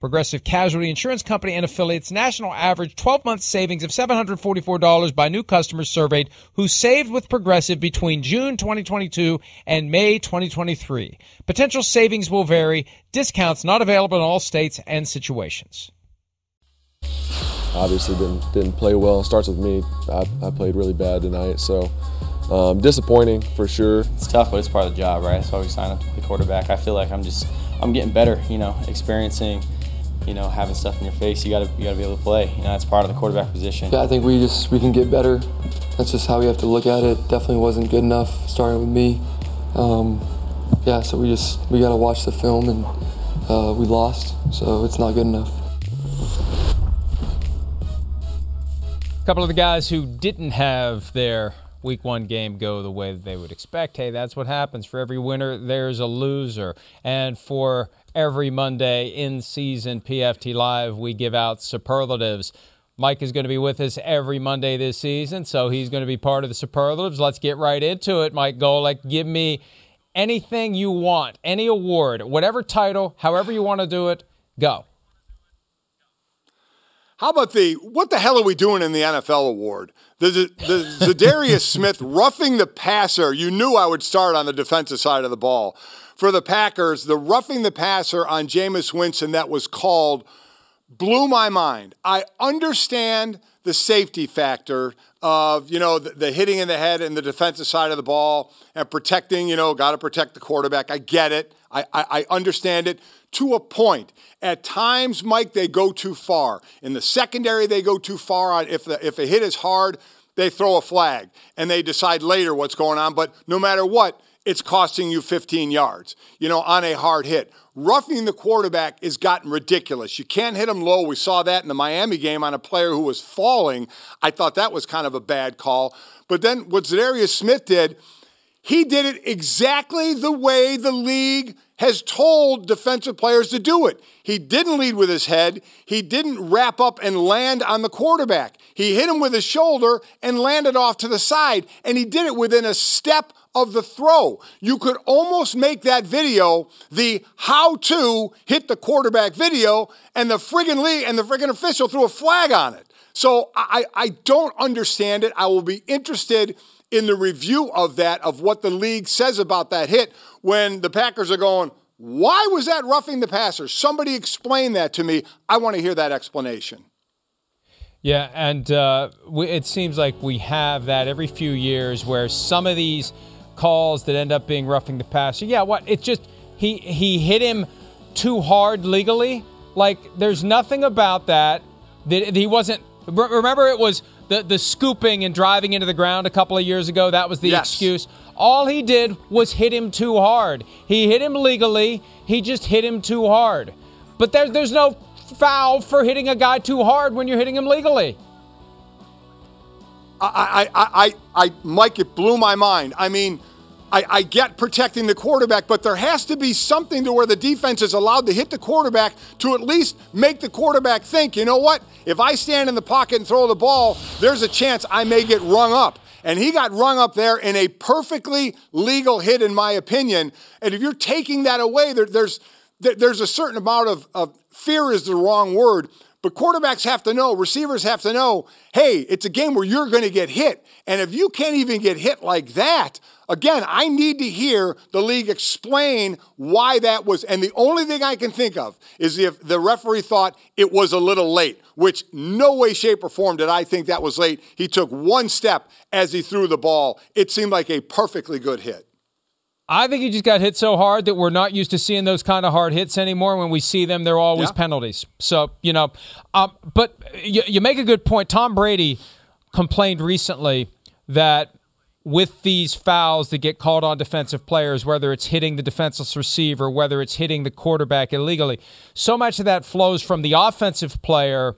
Progressive Casualty Insurance Company and affiliates national average 12 month savings of $744 by new customers surveyed who saved with Progressive between June 2022 and May 2023. Potential savings will vary. Discounts not available in all states and situations. Obviously, didn't didn't play well. Starts with me. I, I played really bad tonight, so um, disappointing for sure. It's tough, but it's part of the job, right? That's why we signed up to play quarterback. I feel like I'm just I'm getting better, you know, experiencing you know, having stuff in your face, you gotta you gotta be able to play. You know, that's part of the quarterback position. Yeah, I think we just we can get better. That's just how we have to look at it. Definitely wasn't good enough starting with me. Um, yeah, so we just we gotta watch the film and uh, we lost, so it's not good enough. A couple of the guys who didn't have their week one game go the way that they would expect. Hey, that's what happens. For every winner, there's a loser. And for every Monday in season PFT Live, we give out superlatives. Mike is going to be with us every Monday this season, so he's going to be part of the superlatives. Let's get right into it, Mike Golic. Give me anything you want, any award, whatever title, however you want to do it, go. How about the what the hell are we doing in the NFL award? The, the, the Za'Darius Smith roughing the passer. You knew I would start on the defensive side of the ball for the Packers, the roughing the passer on Jameis Winston that was called blew my mind. I understand the safety factor of, you know, the, the, hitting in the head and the defensive side of the ball and protecting, you know, got to protect the quarterback. I get it. I, I, I understand it to a point. At times, Mike, they go too far. In the secondary, they go too far on if the if a hit is hard, they throw a flag and they decide later what's going on. But no matter what, it's costing you 15 yards, you know, on a hard hit. Roughing the quarterback has gotten ridiculous. You can't hit him low. We saw that in the Miami game on a player who was falling. I thought that was kind of a bad call. But then what Za'Darius Smith did, he did it exactly the way the league has told defensive players to do it. He didn't lead with his head. He didn't wrap up and land on the quarterback. He hit him with his shoulder and landed off to the side. And he did it within a step of the throw. You could almost make that video the how to hit the quarterback video, and the friggin' league and the friggin' official threw a flag on it. So I, I don't understand it. I will be interested in the review of that, of what the league says about that hit when the Packers are going, why was that roughing the passer? Somebody explain that to me. I want to hear that explanation. Yeah, and uh, we, it seems like we have that every few years where some of these – calls that end up being roughing the passer. Yeah, what? It's just he he hit him too hard legally. Like there's nothing about that that he wasn't. Remember, it was the the scooping and driving into the ground a couple of years ago. That was the yes. excuse. All he did was hit him too hard. He hit him legally. He just hit him too hard. But there, there's no foul for hitting a guy too hard when you're hitting him legally. I, I, I, I, Mike, it blew my mind. I mean, I, I, get protecting the quarterback, but there has to be something to where the defense is allowed to hit the quarterback to at least make the quarterback think, you know what? If I stand in the pocket and throw the ball, there's a chance I may get rung up. And he got rung up there in a perfectly legal hit, in my opinion. And if you're taking that away, there, there's, there's a certain amount of, of fear, is the wrong word, But quarterbacks have to know, receivers have to know, hey, it's a game where you're going to get hit. And if you can't even get hit like that, again, I need to hear the league explain why that was. And the only thing I can think of is if the referee thought it was a little late, which no way, shape, or form did I think that was late. He took one step as he threw the ball. It seemed like a perfectly good hit. I think he just got hit so hard that we're not used to seeing those kind of hard hits anymore. When we see them, they're always Yeah. penalties. So you know, um, but you, you make a good point. Tom Brady complained recently that with these fouls that get called on defensive players, whether it's hitting the defenseless receiver, whether it's hitting the quarterback illegally, so much of that flows from the offensive player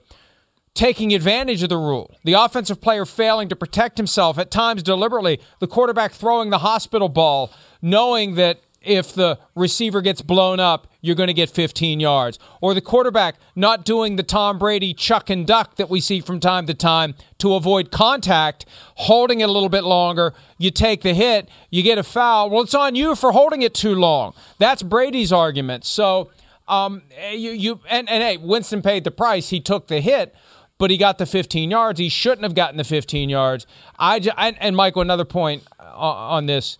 taking advantage of the rule. The offensive player failing to protect himself at times deliberately. The quarterback throwing the hospital ball, knowing that if the receiver gets blown up, you're going to get 15 yards. Or the quarterback not doing the Tom Brady chuck and duck that we see from time to time to avoid contact, holding it a little bit longer. You take the hit, you get a foul. Well, it's on you for holding it too long. That's Brady's argument. So, um, you, you and, and hey, Winston paid the price. He took the hit but he got the 15 yards. He shouldn't have gotten the 15 yards. I and Michael, another point uh, on this: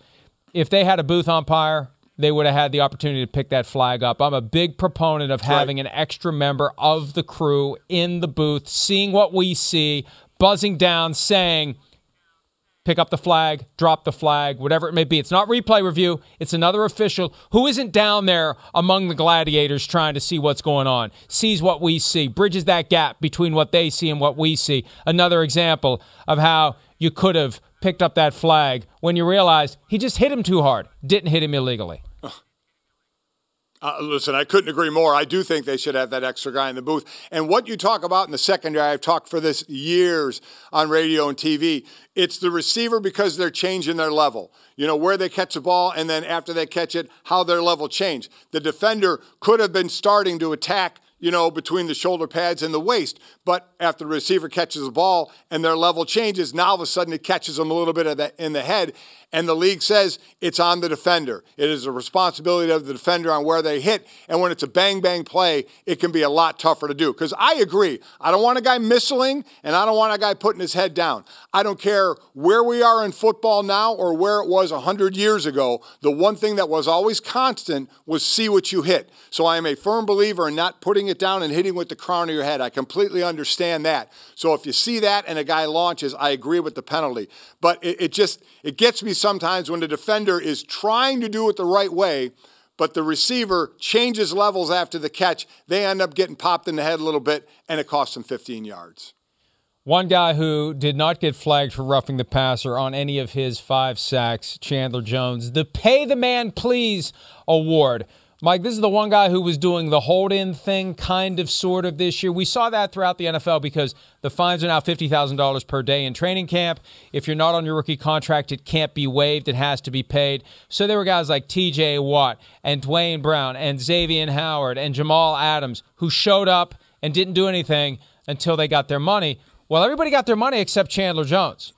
if they had a booth umpire, they would have had the opportunity to pick that flag up. I'm a big proponent of having an extra member of the crew in the booth, seeing what we see, buzzing down, saying. Pick up the flag, drop the flag, whatever it may be. It's not replay review. It's another official who isn't down there among the gladiators trying to see what's going on, sees what we see, bridges that gap between what they see and what we see. Another example of how you could have picked up that flag when you realized he just hit him too hard, didn't hit him illegally. Uh, listen, I couldn't agree more. I do think they should have that extra guy in the booth. And what you talk about in the secondary, I've talked for this years on radio and TV. It's the receiver because they're changing their level. You know, where they catch the ball, and then after they catch it, how their level changed. The defender could have been starting to attack you know, between the shoulder pads and the waist. But after the receiver catches the ball and their level changes, now all of a sudden it catches them a little bit in the head. And the league says it's on the defender. It is a responsibility of the defender on where they hit. And when it's a bang bang play, it can be a lot tougher to do. Because I agree, I don't want a guy missling and I don't want a guy putting his head down. I don't care where we are in football now or where it was 100 years ago. The one thing that was always constant was see what you hit. So I am a firm believer in not putting it down and hitting with the crown of your head. I completely understand that. So if you see that and a guy launches, I agree with the penalty. But it, it just it gets me sometimes when the defender is trying to do it the right way, but the receiver changes levels after the catch. They end up getting popped in the head a little bit, and it costs them 15 yards. One guy who did not get flagged for roughing the passer on any of his five sacks, Chandler Jones, the Pay the Man Please award. Mike, this is the one guy who was doing the hold in thing, kind of, sort of, this year. We saw that throughout the NFL because the fines are now $50,000 per day in training camp. If you're not on your rookie contract, it can't be waived, it has to be paid. So there were guys like TJ Watt and Duane Brown and Xavier Howard and Jamal Adams who showed up and didn't do anything until they got their money. Well, everybody got their money except Chandler Jones.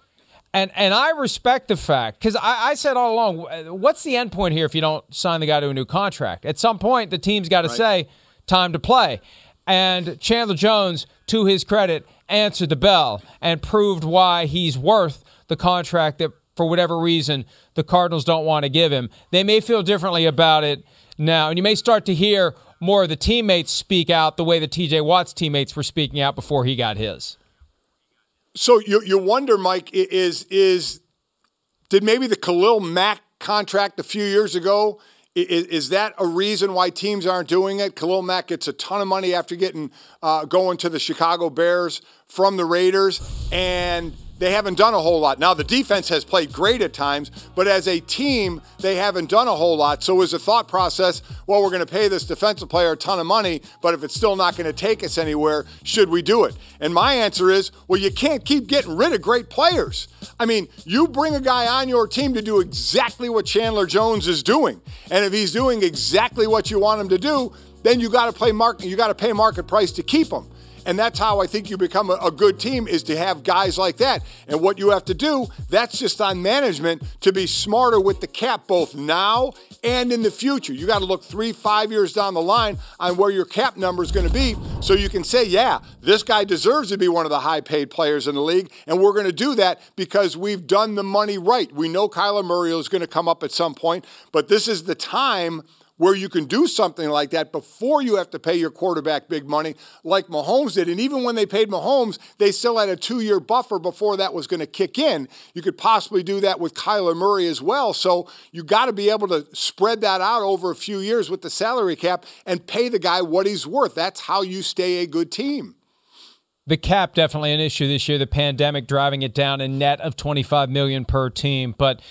And and I respect the fact because I, I, said all along, what's the end point here if you don't sign the guy to a new contract? At some point, the team's got to right. say, time to play. And Chandler Jones, to his credit, answered the bell and proved why he's worth the contract that, for whatever reason, the Cardinals don't want to give him. They may feel differently about it now, and you may start to hear more of the teammates speak out the way the TJ Watt's teammates were speaking out before he got his. So you you wonder, Mike, is is did maybe the Khalil Mack contract a few years ago? Is, is that a reason why teams aren't doing it? Khalil Mack gets a ton of money after getting uh, going to the Chicago Bears from the Raiders, and they haven't done a whole lot. Now, the defense has played great at times, but as a team, they haven't done a whole lot. So, as a thought process, well, we're going to pay this defensive player a ton of money, but if it's still not going to take us anywhere, should we do it? And my answer is, well, you can't keep getting rid of great players. I mean, you bring a guy on your team to do exactly what Chandler Jones is doing. And if he's doing exactly what you want him to do, then you got to play market you got to pay market price to keep him. And that's how I think you become a, a good team is to have guys like that. And what you have to do, that's just on management to be smarter with the cap both now and in the future. You got to look three, five years down the line on where your cap number is going to be so you can say, yeah, this guy deserves to be one of the high paid players in the league. And we're going to do that because we've done the money right. We know Kyler Murray is going to come up at some point, but this is the time where you can do something like that before you have to pay your quarterback big money, like Mahomes did. And even when they paid Mahomes, they still had a two year buffer before that was going to kick in. You could possibly do that with Kyler Murray as well. So you got to be able to spread that out over a few years with the salary cap and pay the guy what he's worth. That's how you stay a good team. The cap definitely an issue this year. The pandemic driving it down a net of 25 million per team. But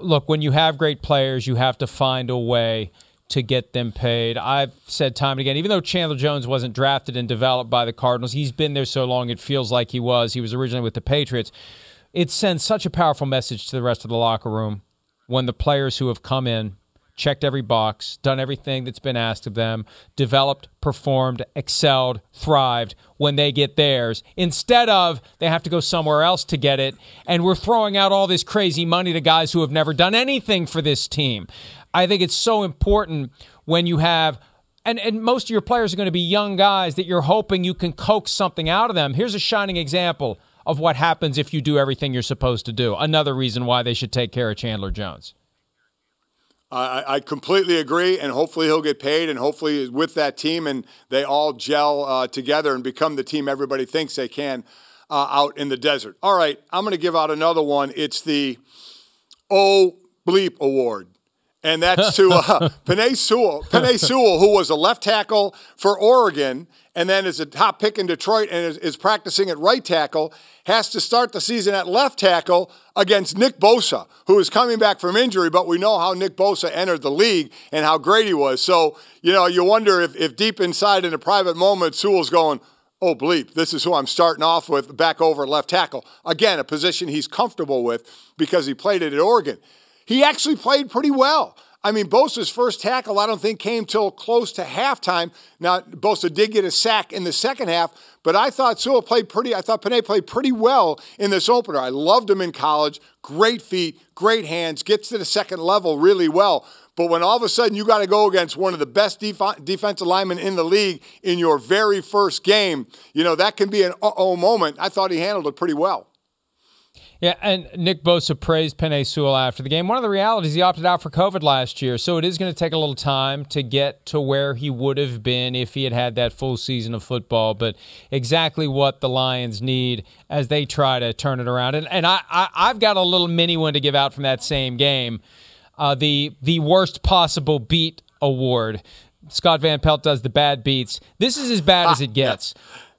look, when you have great players, you have to find a way to get them paid. I've said time and again, even though Chandler Jones wasn't drafted and developed by the Cardinals, he's been there so long it feels like he was. He was originally with the Patriots. It sends such a powerful message to the rest of the locker room when the players who have come in, checked every box, done everything that's been asked of them, developed, performed, excelled, thrived when they get theirs, instead of they have to go somewhere else to get it. And we're throwing out all this crazy money to guys who have never done anything for this team. I think it's so important when you have and, and most of your players are going to be young guys that you're hoping you can coax something out of them. Here's a shining example of what happens if you do everything you're supposed to do. Another reason why they should take care of Chandler Jones. I, I completely agree, and hopefully he'll get paid, and hopefully with that team, and they all gel uh, together and become the team everybody thinks they can uh, out in the desert. All right, I'm going to give out another one. It's the Oh Bleep Award and that's to uh, Penei Sewell. Penei Sewell, who was a left tackle for Oregon, and then is a top pick in Detroit and is, is, practicing at right tackle, has to start the season at left tackle against Nick Bosa, who is coming back from injury. But we know how Nick Bosa entered the league and how great he was. So you know, you wonder if, if deep inside in a private moment, Sewell's going. Oh, bleep, this is who I'm starting off with back over left tackle. Again, a position he's comfortable with because he played it at Oregon. He actually played pretty well. I mean, Bosa's first tackle, I don't think, came till close to halftime. Now, Bosa did get a sack in the second half, but I thought Sewell played pretty, I thought Penei played pretty well in this opener. I loved him in college. Great feet, great hands, gets to the second level really well. But when all of a sudden you got to go against one of the best def- defensive linemen in the league in your very first game, you know, that can be an uh oh moment. I thought he handled it pretty well. Yeah, and Nick Bosa praised Penei Sewell after the game. One of the realities, he opted out for COVID last year, so it is going to take a little time to get to where he would have been if he had had that full season of football. But exactly what the Lions need as they try to turn it around. And, and I, I, have got a little mini one to give out from that same game uh, the, the worst possible beat award. Scott Van Pelt does the bad beats. This is as bad as it gets.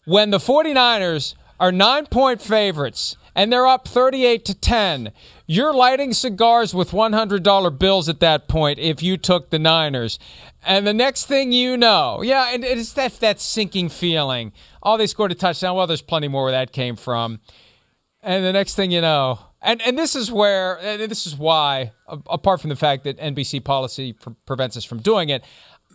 When the 49ers are nine point favorites and they're up 38 to 10. You're lighting cigars with $100 bills at that point if you took the Niners. And the next thing you know, yeah, and it's that, that sinking feeling. Oh, they scored a touchdown. Well, there's plenty more where that came from. And the next thing you know, and, and this is where, and this is why, apart from the fact that NBC policy pre- prevents us from doing it,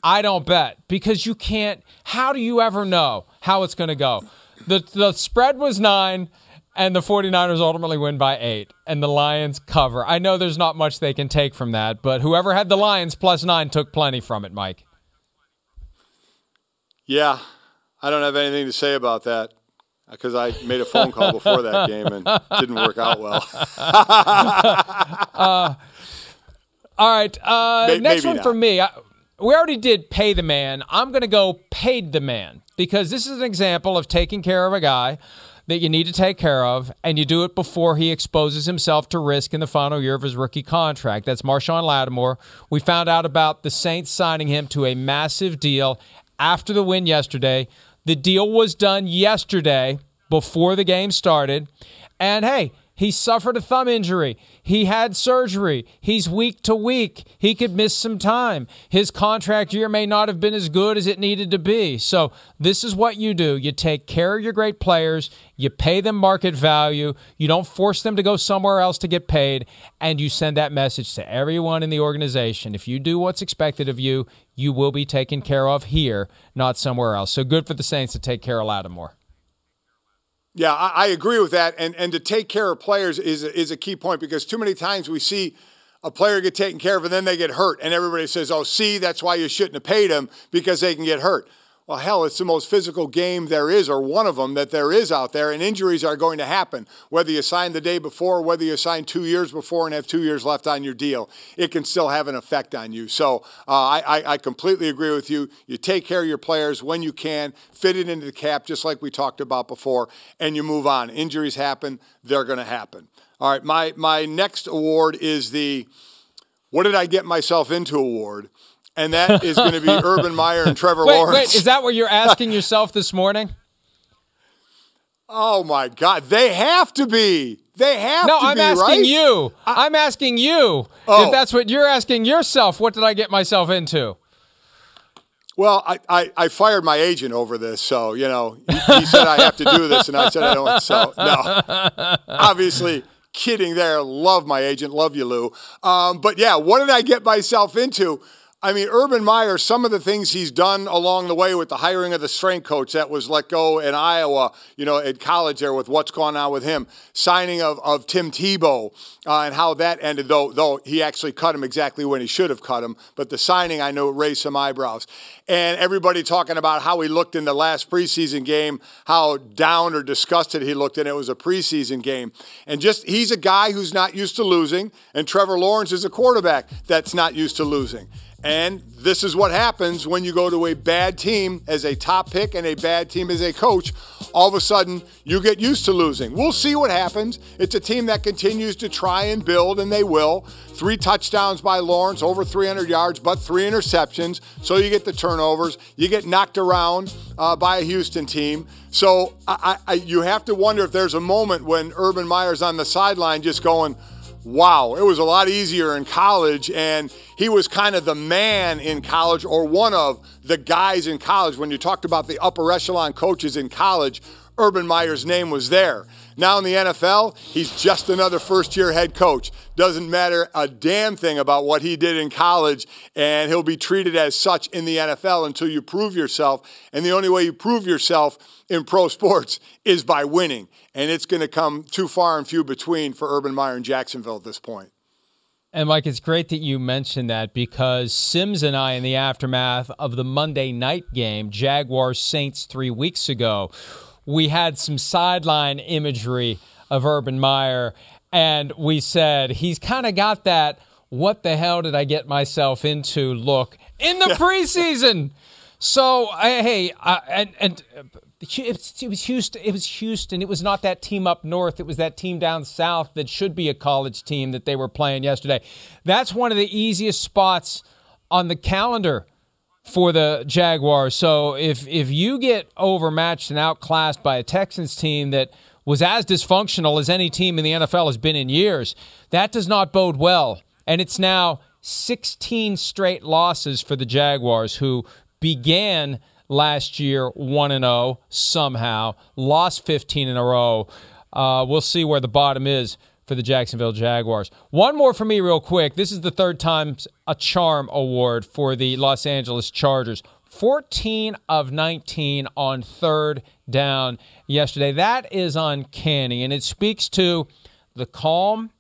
I don't bet because you can't. How do you ever know how it's going to go? The, the spread was nine and the 49ers ultimately win by eight, and the Lions cover. I know there's not much they can take from that, but whoever had the Lions plus nine took plenty from it, Mike. Yeah, I don't have anything to say about that because I made a phone call before that game and didn't work out well. uh, all right, uh, next one not. for me. I, we already did pay the man. I'm going to go paid the man because this is an example of taking care of a guy that you need to take care of, and you do it before he exposes himself to risk in the final year of his rookie contract. That's Marshon Lattimore. We found out about the Saints signing him to a massive deal after the win yesterday. The deal was done yesterday before the game started. And hey, he suffered a thumb injury. He had surgery. He's week to week. He could miss some time. His contract year may not have been as good as it needed to be. So, this is what you do you take care of your great players, you pay them market value, you don't force them to go somewhere else to get paid, and you send that message to everyone in the organization. If you do what's expected of you, you will be taken care of here, not somewhere else. So, good for the Saints to take care of Lattimore. Yeah, I, I, agree with that. And and to take care of players is is a key point because too many times we see a player get taken care of and then they get hurt, and everybody says, "Oh, see, that's why you shouldn't have paid them because they can get hurt." Well, hell, it's the most physical game there is, or one of them that there is out there, and injuries are going to happen. Whether you sign the day before, whether you sign two years before and have two years left on your deal, it can still have an effect on you. So uh, I, I completely agree with you. You take care of your players when you can, fit it into the cap, just like we talked about before, and you move on. Injuries happen, they're going to happen. All right, my, my next award is the What Did I Get Myself Into award and that is going to be Urban Meyer and Trevor wait, Lawrence. Wait, is that what you're asking yourself this morning? Oh my God, they have to be. They have no, to I'm be. asking right? you. I, am asking you. Oh. If that's what you're asking yourself, what did I get myself into? Well, I, I, I, fired my agent over this, so you know he, he said I have to do this, and I said I don't. So no, obviously kidding there. Love my agent, love you, Lou. Um, but yeah, what did I get myself into? I mean, Urban Meyer, some of the things he's done along the way with the hiring of the strength coach that was let go in Iowa, you know, at college there with what's going on with him, signing of, of Tim Tebow uh, and how that ended, though, though he actually cut him exactly when he should have cut him. But the signing, I know, raised some eyebrows. And everybody talking about how he looked in the last preseason game, how down or disgusted he looked, and it was a preseason game. And just, he's a guy who's not used to losing, and Trevor Lawrence is a quarterback that's not used to losing. And this is what happens when you go to a bad team as a top pick and a bad team as a coach. All of a sudden, you get used to losing. We'll see what happens. It's a team that continues to try and build, and they will. Three touchdowns by Lawrence, over 300 yards, but three interceptions. So you get the turnovers. You get knocked around uh, by a Houston team. So I, I, you have to wonder if there's a moment when Urban Meyer's on the sideline just going, wow, it was a lot easier in college. And he was kind of the man in college or one of the guys in college. When you talked about the upper echelon coaches in college, Urban Meyer's name was there. Now in the NFL, he's just another first year head coach. Doesn't matter a damn thing about what he did in college, and he'll be treated as such in the NFL until you prove yourself. And the only way you prove yourself in pro sports is by winning. And it's going to come too far and few between for Urban Meyer in Jacksonville at this point. And Mike, it's great that you mentioned that because Simms and I, in the aftermath of the Monday night game, Jaguars Saints three weeks ago, we had some sideline imagery of Urban Meyer, and we said he's kind of got that "what the hell did I get myself into" look in the preseason. So hey, uh, and and it was Houston. It was Houston. It was not that team up north. It was that team down south that should be a college team that they were playing yesterday. That's one of the easiest spots on the calendar for the Jaguars. So if if you get overmatched and outclassed by a Texans team that was as dysfunctional as any team in the NFL has been in years, that does not bode well. And it's now 16 straight losses for the Jaguars, who began last year 1 and 0 somehow, lost 15 in a row. Uh, we'll see where the bottom is for the Jacksonville Jaguars. One more for me, real quick. This is the third time a charm award for the Los Angeles Chargers. 14 of 19 on third down yesterday. That is uncanny, and it speaks to the calm,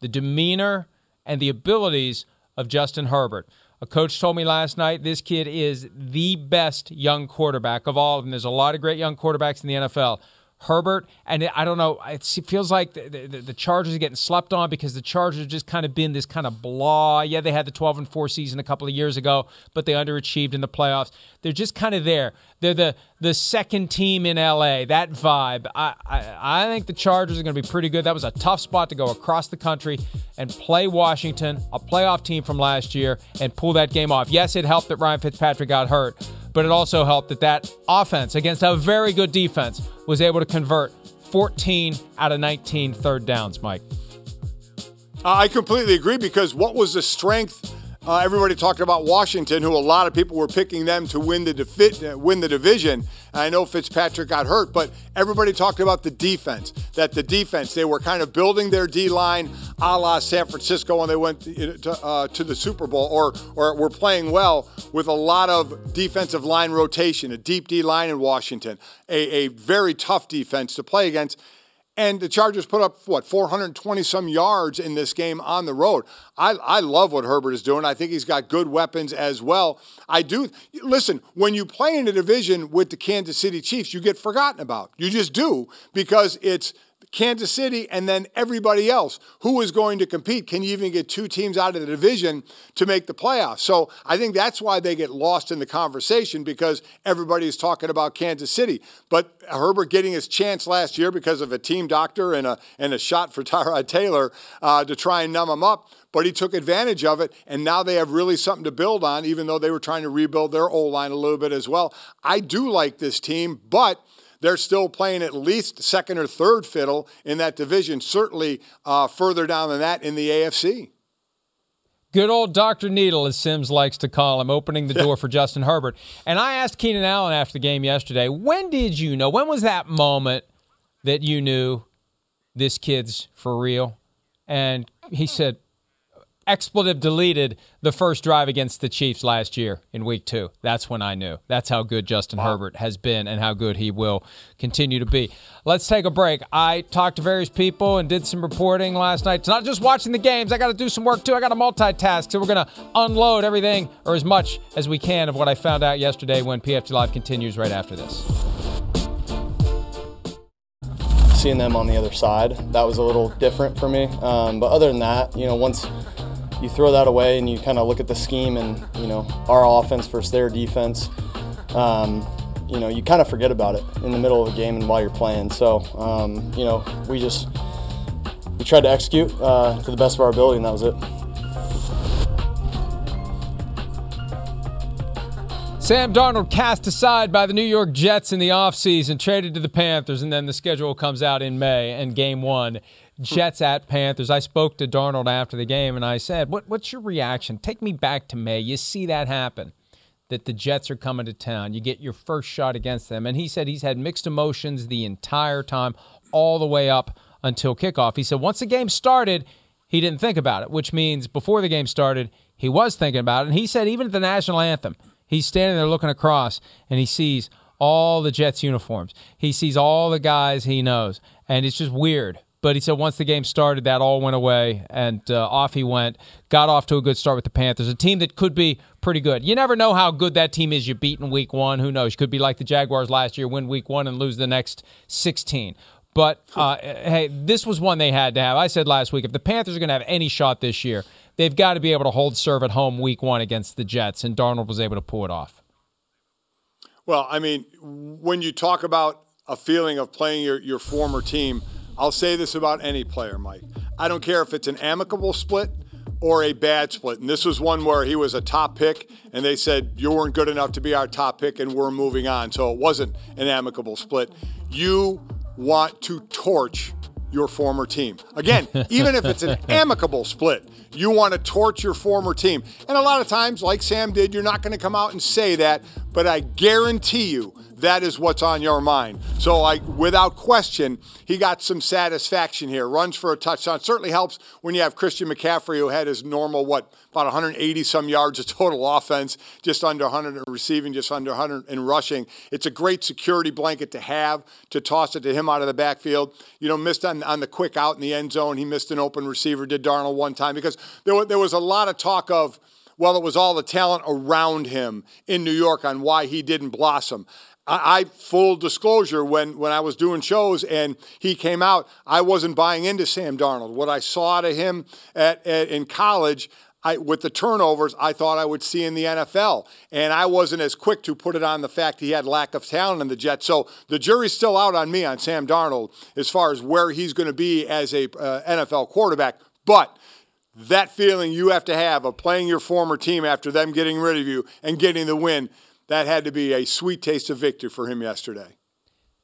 the demeanor, and the abilities of Justin Herbert. A coach told me last night this kid is the best young quarterback of all of them. There's a lot of great young quarterbacks in the NFL. Herbert, and I don't know, it feels like the, the, the, Chargers are getting slept on because the Chargers have just kind of been this kind of blah. Yeah, they had the 12 and 4 season a couple of years ago, but they underachieved in the playoffs. They're just kind of there. They're the the second team in LA, that vibe. I, I, I think the Chargers are going to be pretty good. That was a tough spot to go across the country and play Washington, a playoff team from last year, and pull that game off. Yes, it helped that Ryan Fitzpatrick got hurt but it also helped that that offense against a very good defense was able to convert 14 out of 19 third downs, Mike. I completely agree because what was the strength uh, everybody talked about Washington, who a lot of people were picking them to win the defi- win the division. I know Fitzpatrick got hurt, but everybody talked about the defense. That the defense they were kind of building their D line, a la San Francisco when they went to, uh, to the Super Bowl, or or were playing well with a lot of defensive line rotation, a deep D line in Washington, a, a very tough defense to play against. And the Chargers put up, what, 420 some yards in this game on the road. I, I love what Herbert is doing. I think he's got good weapons as well. I do. Listen, when you play in a division with the Kansas City Chiefs, you get forgotten about. You just do because it's Kansas City, and then everybody else. Who is going to compete? Can you even get two teams out of the division to make the playoffs? So I think that's why they get lost in the conversation because everybody is talking about Kansas City. But Herbert getting his chance last year because of a team doctor and a, and a shot for Tyrod Taylor uh, to try and numb him up but he took advantage of it, and now they have really something to build on, even though they were trying to rebuild their O line a little bit as well. I do like this team, but they're still playing at least second or third fiddle in that division, certainly uh, further down than that in the AFC. Good old Dr. Needle, as Simms likes to call him, opening the door for Justin Herbert. And I asked Keenan Allen after the game yesterday, when did you know? When was that moment that you knew this kid's for real? And he said, expletive deleted the first drive against the Chiefs last year in week two. That's when I knew. That's how good Justin wow. Herbert has been and how good he will continue to be. Let's take a break. I talked to various people and did some reporting last night. It's not just watching the games. I got to do some work too. I got to multitask. So we're going to unload everything or as much as we can of what I found out yesterday when PFT Live continues right after this seeing them on the other side that was a little different for me um, but other than that you know once you throw that away and you kind of look at the scheme and you know our offense versus their defense. Um, you know, you kind of forget about it in the middle of a game and while you're playing. So, um, you know, we just we tried to execute uh, to the best of our ability, and that was it. Sam Darnold cast aside by the New York Jets in the offseason, traded to the Panthers, and then the schedule comes out in May, and game one Jets at Panthers. I spoke to Darnold after the game and I said, what, What's your reaction? Take me back to May. You see that happen, that the Jets are coming to town. You get your first shot against them. And he said he's had mixed emotions the entire time, all the way up until kickoff. He said once the game started, he didn't think about it, which means before the game started, he was thinking about it. And he said even at the national anthem, he's standing there looking across and he sees all the Jets uniforms. He sees all the guys he knows. And it's just weird but he said once the game started, that all went away, and uh, off he went. Got off to a good start with the Panthers, a team that could be pretty good. You never know how good that team is. You beat in week one. Who knows? Could be like the Jaguars last year, win week one and lose the next 16. But uh, hey, this was one they had to have. I said last week, if the Panthers are going to have any shot this year, they've got to be able to hold serve at home week one against the Jets, and Darnold was able to pull it off. Well, I mean, when you talk about a feeling of playing your, your former team – I'll say this about any player, Mike. I don't care if it's an amicable split or a bad split. And this was one where he was a top pick, and they said, You weren't good enough to be our top pick, and we're moving on. So it wasn't an amicable split. You want to torch your former team. Again, even if it's an amicable split, you want to torch your former team. And a lot of times, like Sam did, you're not going to come out and say that, but I guarantee you that is what's on your mind. So, like, without question, he got some satisfaction here. Runs for a touchdown. Certainly helps when you have Christian McCaffrey, who had his normal, what, about 180 some yards of total offense, just under 100 in receiving, just under 100 in rushing. It's a great security blanket to have to toss it to him out of the backfield. You know, missed on, on the quick out in the end zone. He missed an open receiver, did Darnold one time, because there, there was a lot of talk of, well, it was all the talent around him in New York on why he didn't blossom. I, I, full disclosure when when I was doing shows and he came out, I wasn't buying into Sam Darnold. What I saw to him at, at, in college. I, with the turnovers, I thought I would see in the NFL. And I wasn't as quick to put it on the fact he had lack of talent in the Jets. So the jury's still out on me on Sam Darnold as far as where he's going to be as a uh, NFL quarterback. But that feeling you have to have of playing your former team after them getting rid of you and getting the win, that had to be a sweet taste of victory for him yesterday.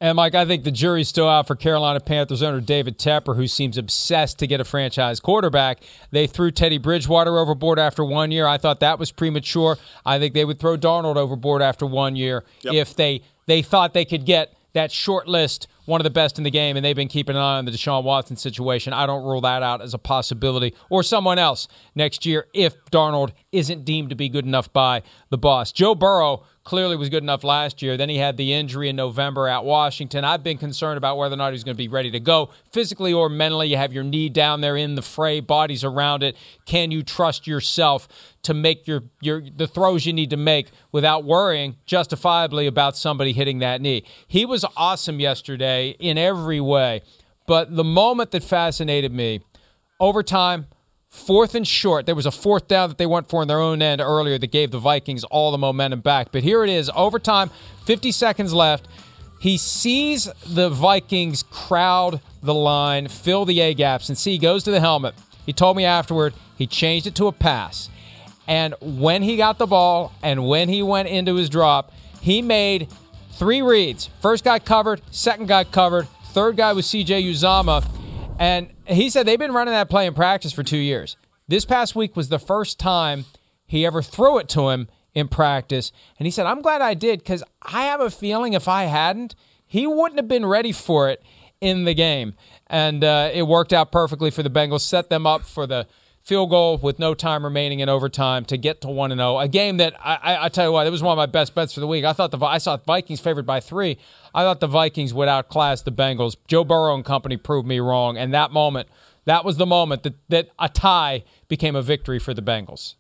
And Mike, I think the jury's still out for Carolina Panthers owner David Tepper, who seems obsessed to get a franchise quarterback. They threw Teddy Bridgewater overboard after one year. I thought that was premature. I think they would throw Darnold overboard after one year yep. if they they thought they could get that short list, one of the best in the game, and they've been keeping an eye on the Deshaun Watson situation. I don't rule that out as a possibility. Or someone else next year if Darnold isn't deemed to be good enough by the boss. Joe Burrow clearly was good enough last year. Then he had the injury in November at Washington. I've been concerned about whether or not he's going to be ready to go physically or mentally. You have your knee down there in the fray, bodies around it. Can you trust yourself to make your, your the throws you need to make without worrying justifiably about somebody hitting that knee? He was awesome yesterday in every way. But the moment that fascinated me, overtime, Fourth and short. There was a fourth down that they went for in their own end earlier that gave the Vikings all the momentum back. But here it is, overtime, 50 seconds left. He sees the Vikings crowd the line, fill the A gaps, and see, he goes to the helmet. He told me afterward he changed it to a pass. And when he got the ball and when he went into his drop, he made three reads. First guy covered, second guy covered, third guy was CJ Uzomah. And he said they've been running that play in practice for two years. This past week was the first time he ever threw it to him in practice. And he said, I'm glad I did because I have a feeling if I hadn't, he wouldn't have been ready for it in the game. And uh, it worked out perfectly for the Bengals, set them up for the field goal with no time remaining in overtime to get to 1 0. A game that I, I, I, tell you what, it was one of my best bets for the week. I thought the I saw Vikings favored by three. I thought the Vikings would outclass the Bengals. Joe Burrow and company proved me wrong. And that moment, that was the moment that, that a tie became a victory for the Bengals.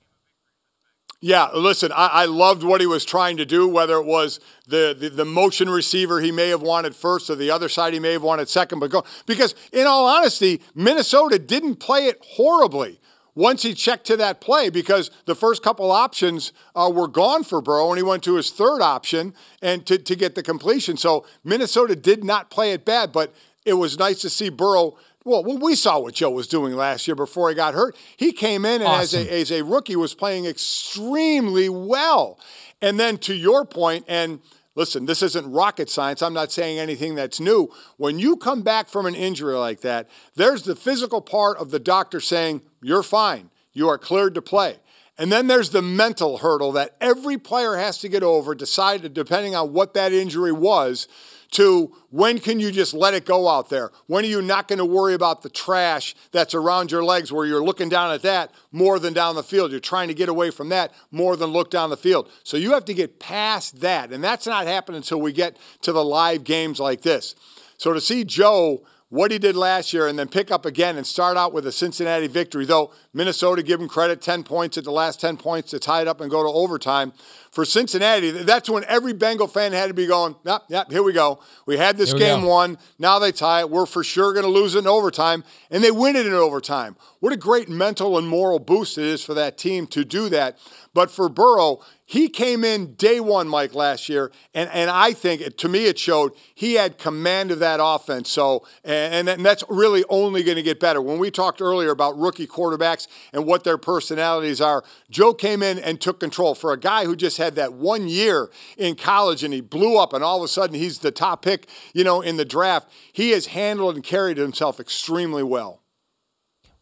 Yeah, listen, I, I, loved what he was trying to do, whether it was the, the, the, motion receiver he may have wanted first or the other side he may have wanted second, but go because in all honesty, Minnesota didn't play it horribly once he checked to that play because the first couple options uh, were gone for Burrow and he went to his third option and to, to get the completion. So Minnesota did not play it bad, but it was nice to see Burrow. Well, we saw what Joe was doing last year before he got hurt. He came in and awesome. as, a, as a rookie was playing extremely well. And then to your point, and – Listen, this isn't rocket science. I'm not saying anything that's new. When you come back from an injury like that, there's the physical part of the doctor saying, You're fine. You are cleared to play. And then there's the mental hurdle that every player has to get over, decided depending on what that injury was, to when can you just let it go out there? When are you not going to worry about the trash that's around your legs where you're looking down at that more than down the field? You're trying to get away from that more than look down the field. So you have to get past that. And that's not happening until we get to the live games like this. So to see Joe what he did last year and then pick up again and start out with a Cincinnati victory, though Minnesota give him credit 10 points at the last 10 points to tie it up and go to overtime for Cincinnati, that's when every Bengal fan had to be going, yep, yep, here we go. We had this game go. won. Now they tie it. We're for sure going to lose it in overtime. And they win it in overtime. What a great mental and moral boost it is for that team to do that. But for Burrow, he came in day one, Mike, last year, and, and I think to me it showed he had command of that offense. So, and, and that's really only going to get better. When we talked earlier about rookie quarterbacks and what their personalities are, Joe came in and took control. For a guy who just had that one year in college and he blew up, and all of a sudden he's the top pick, you know, in the draft, he has handled and carried himself extremely well.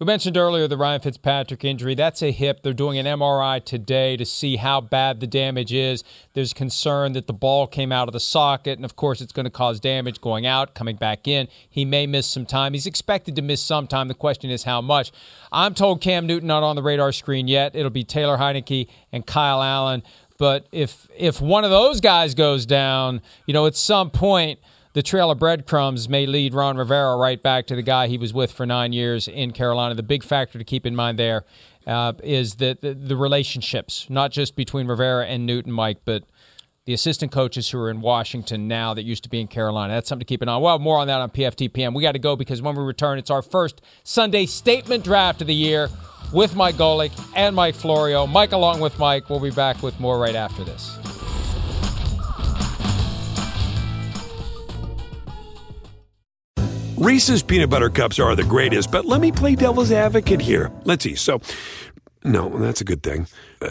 We mentioned earlier the Ryan Fitzpatrick injury. That's a hip. They're doing an MRI today to see how bad the damage is. There's concern that the ball came out of the socket, and of course, it's going to cause damage going out, coming back in. He may miss some time. He's expected to miss some time. The question is how much. I'm told Cam Newton not on the radar screen yet. It'll be Taylor Heinicke and Kyle Allen. But if if one of those guys goes down, you know, at some point the trail of breadcrumbs may lead Ron Rivera right back to the guy he was with for nine years in Carolina. The big factor to keep in mind there uh, is that the, the, relationships, not just between Rivera and Newton, Mike, but the assistant coaches who are in Washington now that used to be in Carolina. That's something to keep an eye on. Well, more on that on PFTPM. We got to go because when we return, it's our first Sunday statement draft of the year with Mike Golic and Mike Florio. Mike along with Mike. We'll be back with more right after this. Reese's peanut butter cups are the greatest, but let me play devil's advocate here. Let's see. So, no, that's a good thing. Uh,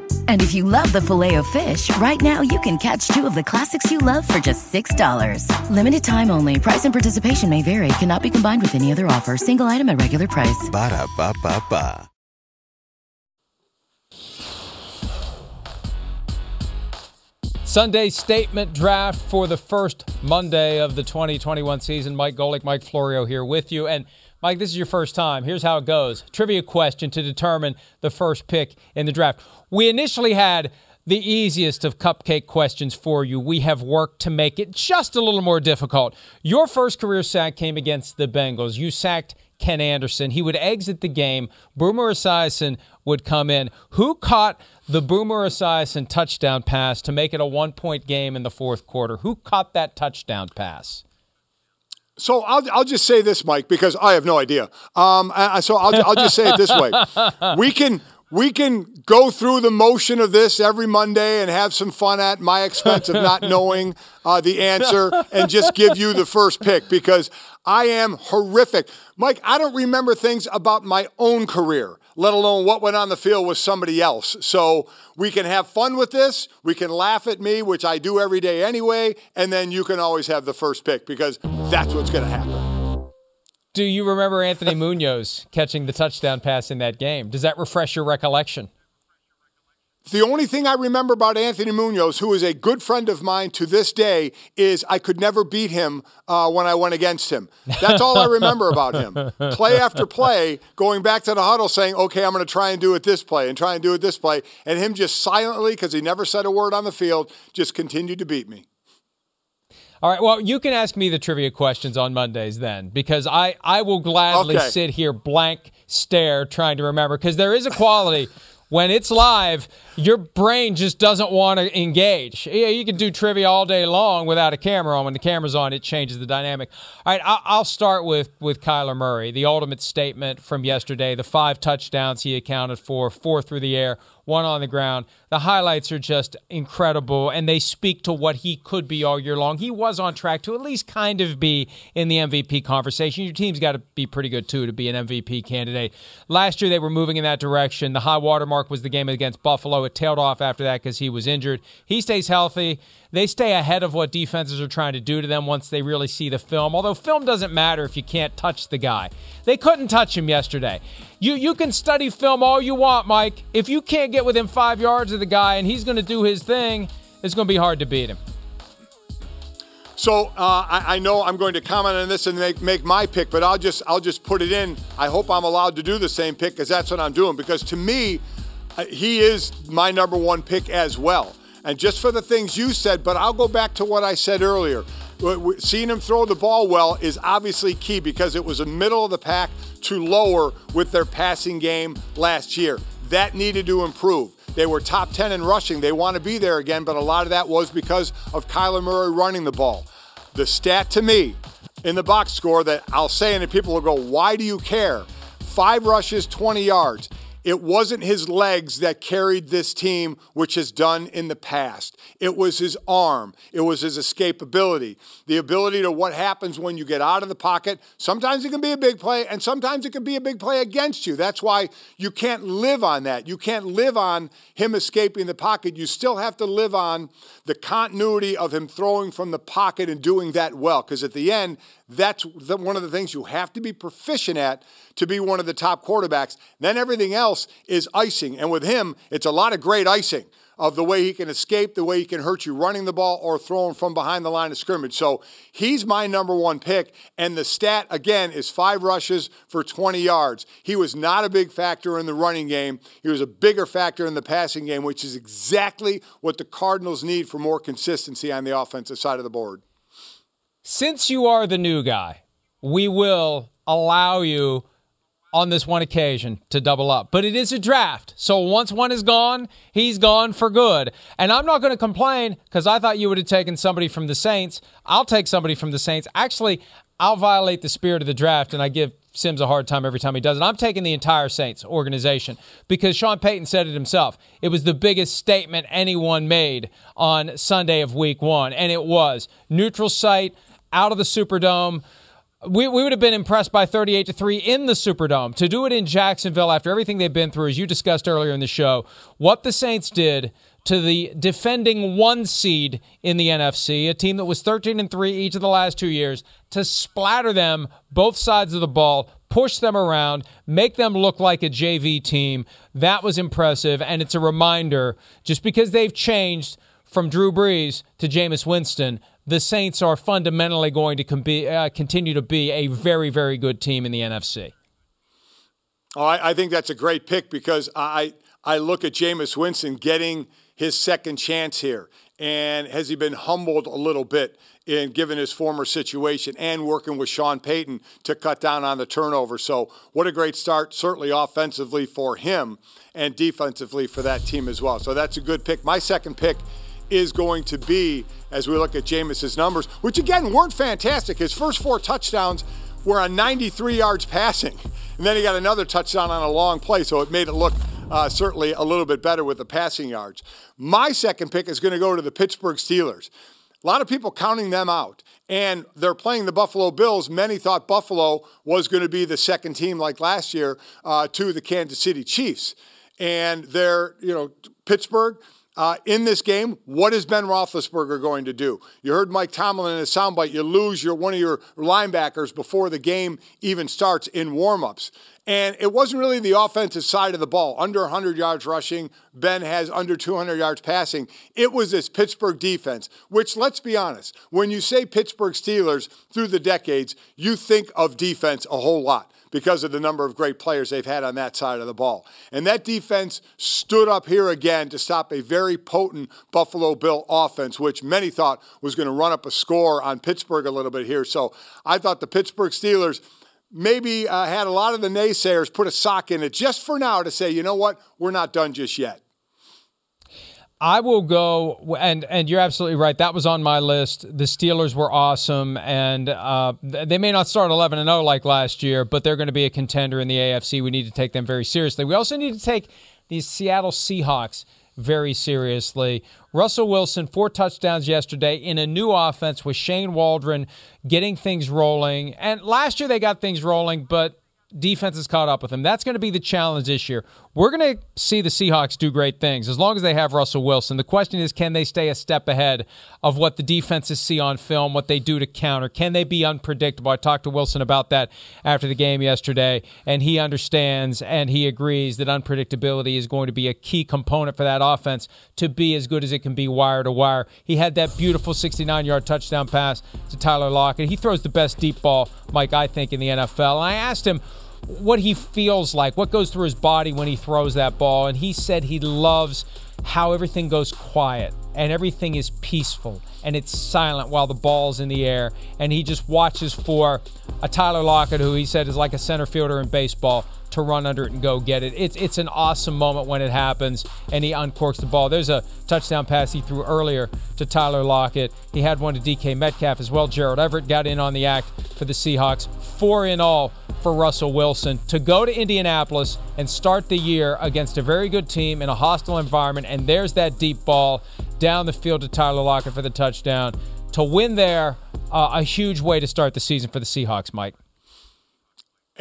And if you love the filet of fish, right now you can catch two of the classics you love for just $6. Limited time only. Price and participation may vary. Cannot be combined with any other offer. Single item at regular price. Ba da ba ba ba. Sunday statement draft for the first Monday of the 2021 season. Mike Golic, Mike Florio here with you. And Mike, this is your first time. Here's how it goes trivia question to determine the first pick in the draft. We initially had the easiest of cupcake questions for you. We have worked to make it just a little more difficult. Your first career sack came against the Bengals. You sacked Ken Anderson. He would exit the game. Boomer Esiason would come in. Who caught the Boomer Esiason touchdown pass to make it a one point game in the fourth quarter? Who caught that touchdown pass? So I'll, I'll just say this, Mike, because I have no idea. Um, I, so I'll, I'll just say it this way: we can we can go through the motion of this every Monday and have some fun at my expense of not knowing uh, the answer and just give you the first pick because I am horrific. Mike, I don't remember things about my own career, let alone what went on the field with somebody else. So we can have fun with this. We can laugh at me, which I do every day anyway, and then you can always have the first pick because that's what's going to happen. Do you remember Anthony Munoz catching the touchdown pass in that game? Does that refresh your recollection? The only thing I remember about Anthony Munoz, who is a good friend of mine to this day, is I could never beat him uh, when I went against him. That's all I remember about him. Play after play, going back to the huddle saying, okay, I'm going to try and do it this play and try and do it this play. And him just silently, because he never said a word on the field, just continued to beat me. All right. Well, you can ask me the trivia questions on Mondays then, because I, I will gladly Okay. sit here blank stare trying to remember, because there is a quality when it's live, your brain just doesn't want to engage. Yeah, you can do trivia all day long without a camera on. When the camera's on, it changes the dynamic. All right, I'll start with with Kyler Murray. The ultimate statement from yesterday: the five touchdowns he accounted for, four through the air, one on the ground. The highlights are just incredible, and they speak to what he could be all year long. He was on track to at least kind of be in the MVP conversation. Your team's got to be pretty good too to be an MVP candidate. Last year they were moving in that direction. The high watermark was the game against Buffalo. It tailed off after that because he was injured. He stays healthy. They stay ahead of what defenses are trying to do to them once they really see the film. Although film doesn't matter if you can't touch the guy. They couldn't touch him yesterday. You you can study film all you want, Mike. If you can't get within five yards of the guy and he's going to do his thing, it's going to be hard to beat him. So uh, I, I know I'm going to comment on this and make, make my pick, but I'll just I'll just put it in. I hope I'm allowed to do the same pick because that's what I'm doing. Because to me, uh, he is my number one pick as well. And just for the things you said, but I'll go back to what I said earlier. Seeing him throw the ball well is obviously key because it was a middle of the pack to lower with their passing game last year. That needed to improve. They were top 10 in rushing. They want to be there again, but a lot of that was because of Kyler Murray running the ball. The stat to me in the box score that I'll say, and people will go, Why do you care? Five rushes, 20 yards. It wasn't his legs that carried this team, which has done in the past. It was his arm. It was his escapability, the ability to what happens when you get out of the pocket. Sometimes it can be a big play, and sometimes it can be a big play against you. That's why you can't live on that. You can't live on him escaping the pocket. You still have to live on the continuity of him throwing from the pocket and doing that well. Because at the end, that's the, one of the things you have to be proficient at to be one of the top quarterbacks. Then everything else is icing. And with him, it's a lot of great icing. of the way he can escape, the way he can hurt you running the ball or throwing from behind the line of scrimmage. So he's my number one pick. And the stat, again, is five rushes for 20 yards. He was not a big factor in the running game, he was a bigger factor in the passing game, which is exactly what the Cardinals need for more consistency on the offensive side of the board. Since you are the new guy, we will allow you on this one occasion to double up. But it is a draft. So once one is gone, he's gone for good. And I'm not going to complain because I thought you would have taken somebody from the Saints. I'll take somebody from the Saints. Actually, I'll violate the spirit of the draft and I give Simms a hard time every time he does it. I'm taking the entire Saints organization because Sean Payton said it himself. It was the biggest statement anyone made on Sunday of week one. And it was neutral site out of the Superdome we, we would have been impressed by 38 to 3 in the Superdome. To do it in Jacksonville after everything they've been through, as you discussed earlier in the show, what the Saints did to the defending one seed in the NFC, a team that was 13 and 3 each of the last two years, to splatter them both sides of the ball, push them around, make them look like a JV team. That was impressive. And it's a reminder just because they've changed from Drew Brees to Jameis Winston the Saints are fundamentally going to com- uh, continue to be a very, very good team in the NFC. Oh, I, I, think that's a great pick because I I look at Jameis Winston getting his second chance here, and has he been humbled a little bit in given his former situation and working with Sean Payton to cut down on the turnover? So what a great start, certainly offensively for him and defensively for that team as well. So that's a good pick. My second pick is going to be as we look at Jameis's numbers, which again weren't fantastic. His first four touchdowns were on 93 yards passing, and then he got another touchdown on a long play, so it made it look uh, certainly a little bit better with the passing yards. My second pick is going to go to the Pittsburgh Steelers. A lot of people counting them out. And they're playing the Buffalo Bills. Many thought Buffalo was going to be the second team like last year uh, to the Kansas City Chiefs. And they're, you know, Pittsburgh, uh, in this game, what is Ben Roethlisberger going to do? You heard Mike Tomlin in his soundbite. You lose your one of your linebackers before the game even starts in warmups. And it wasn't really the offensive side of the ball. Under 100 yards rushing, Ben has under 200 yards passing. It was this Pittsburgh defense, which, let's be honest, when you say Pittsburgh Steelers through the decades, you think of defense a whole lot because of the number of great players they've had on that side of the ball. And that defense stood up here again to stop a very potent Buffalo Bill offense, which many thought was going to run up a score on Pittsburgh a little bit here. So I thought the Pittsburgh Steelers maybe uh, had a lot of the naysayers put a sock in it just for now to say, you know what, we're not done just yet. I will go, and and you're absolutely right. That was on my list. The Steelers were awesome, and uh, they may not start 11 and 0 like last year, but they're going to be a contender in the AFC. We need to take them very seriously. We also need to take these Seattle Seahawks very seriously. Russell Wilson, four touchdowns yesterday in a new offense with Shane Waldron getting things rolling. And last year they got things rolling, but defense has caught up with him. That's going to be the challenge this year. We're going to see the Seahawks do great things as long as they have Russell Wilson. The question is, can they stay a step ahead of what the defenses see on film, what they do to counter? Can they be unpredictable? I talked to Wilson about that after the game yesterday, and he understands and he agrees that unpredictability is going to be a key component for that offense to be as good as it can be wire to wire. He had that beautiful 69 yard touchdown pass to Tyler Lockett. He throws the best deep ball, Mike, I think, in the NFL. And I asked him, what he feels like, what goes through his body when he throws that ball. And he said he loves how everything goes quiet and everything is peaceful and it's silent while the ball's in the air. And he just watches for a Tyler Lockett, who he said is like a center fielder in baseball, to run under it and go get it. It's it's an awesome moment when it happens and he uncorks the ball. There's a touchdown pass he threw earlier to Tyler Lockett. He had one to DK Metcalf as well. Gerald Everett got in on the act for the Seahawks. Four in all for Russell Wilson to go to Indianapolis and start the year against a very good team in a hostile environment. And there's that deep ball down the field to Tyler Lockett for the touchdown. To win there, uh, a huge way to start the season for the Seahawks, Mike.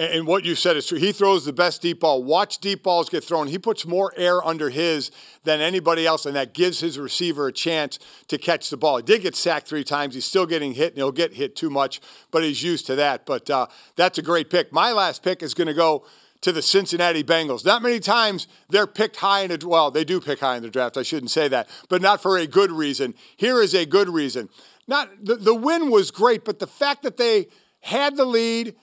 And what you said is true. He throws the best deep ball. Watch deep balls get thrown. He puts more air under his than anybody else, and that gives his receiver a chance to catch the ball. He did get sacked three times. He's still getting hit, and he'll get hit too much, but he's used to that. But uh, that's a great pick. My last pick is going to go to the Cincinnati Bengals. Not many times they're picked high in the well, they do pick high in the draft. I shouldn't say that, but not for a good reason. Here is a good reason. Not the, the win was great, but the fact that they had the lead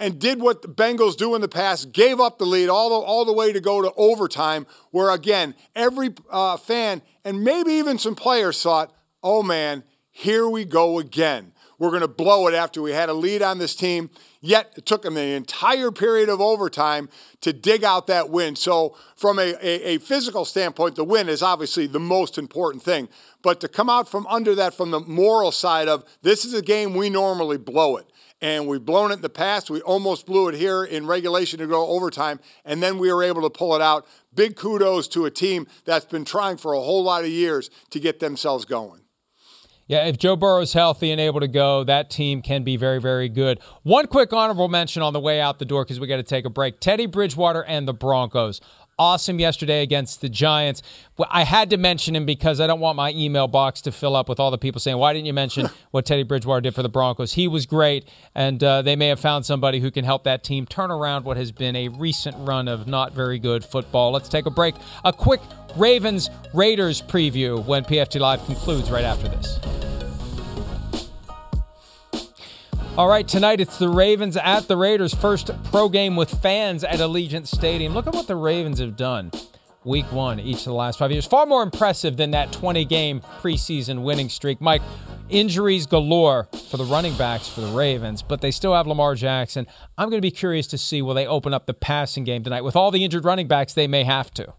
and did what the Bengals do in the past, gave up the lead all the, all the way to go to overtime, where again, every uh, fan and maybe even some players thought, oh man, here we go again. We're going to blow it after we had a lead on this team. Yet it took them the entire period of overtime to dig out that win. So, from a, a, a, physical standpoint, the win is obviously the most important thing. But to come out from under that, from the moral side of this is a game we normally blow it and we've blown it in the past. We almost blew it here in regulation to go overtime, and then we were able to pull it out. Big kudos to a team that's been trying for a whole lot of years to get themselves going. Yeah, if Joe Burrow is healthy and able to go, that team can be very, very good. One quick honorable mention on the way out the door because we got to take a break. Teddy Bridgewater and the Broncos awesome yesterday against the Giants. I had to mention him because I don't want my email box to fill up with all the people saying, "Why didn't you mention what Teddy Bridgewater did for the Broncos?" He was great, and uh, they may have found somebody who can help that team turn around what has been a recent run of not very good football. Let's take a break. A quick Ravens Raiders preview when PFT Live concludes right after this. All right, tonight it's the Ravens at the Raiders. First pro game with fans at Allegiant Stadium. Look at what the Ravens have done week one each of the last five years. Far more impressive than that 20 game preseason winning streak. Mike, injuries galore for the running backs for the Ravens, but they still have Lamar Jackson. I'm going to be curious to see will they open up the passing game tonight. With all the injured running backs, they may have to.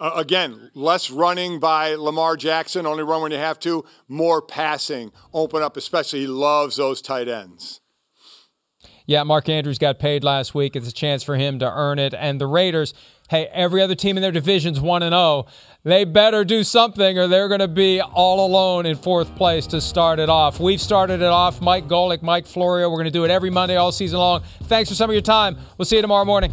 Uh, again, less running by Lamar Jackson, only run when you have to, more passing, open up, especially he loves those tight ends. Yeah, Mark Andrews got paid last week. It's a chance for him to earn it. And the Raiders, hey, every other team in their division's 1 and 0. They better do something or they're going to be all alone in fourth place to start it off. We've started it off. Mike Golic, Mike Florio. We're going to do it every Monday all season long. Thanks for some of your time. We'll see you tomorrow morning.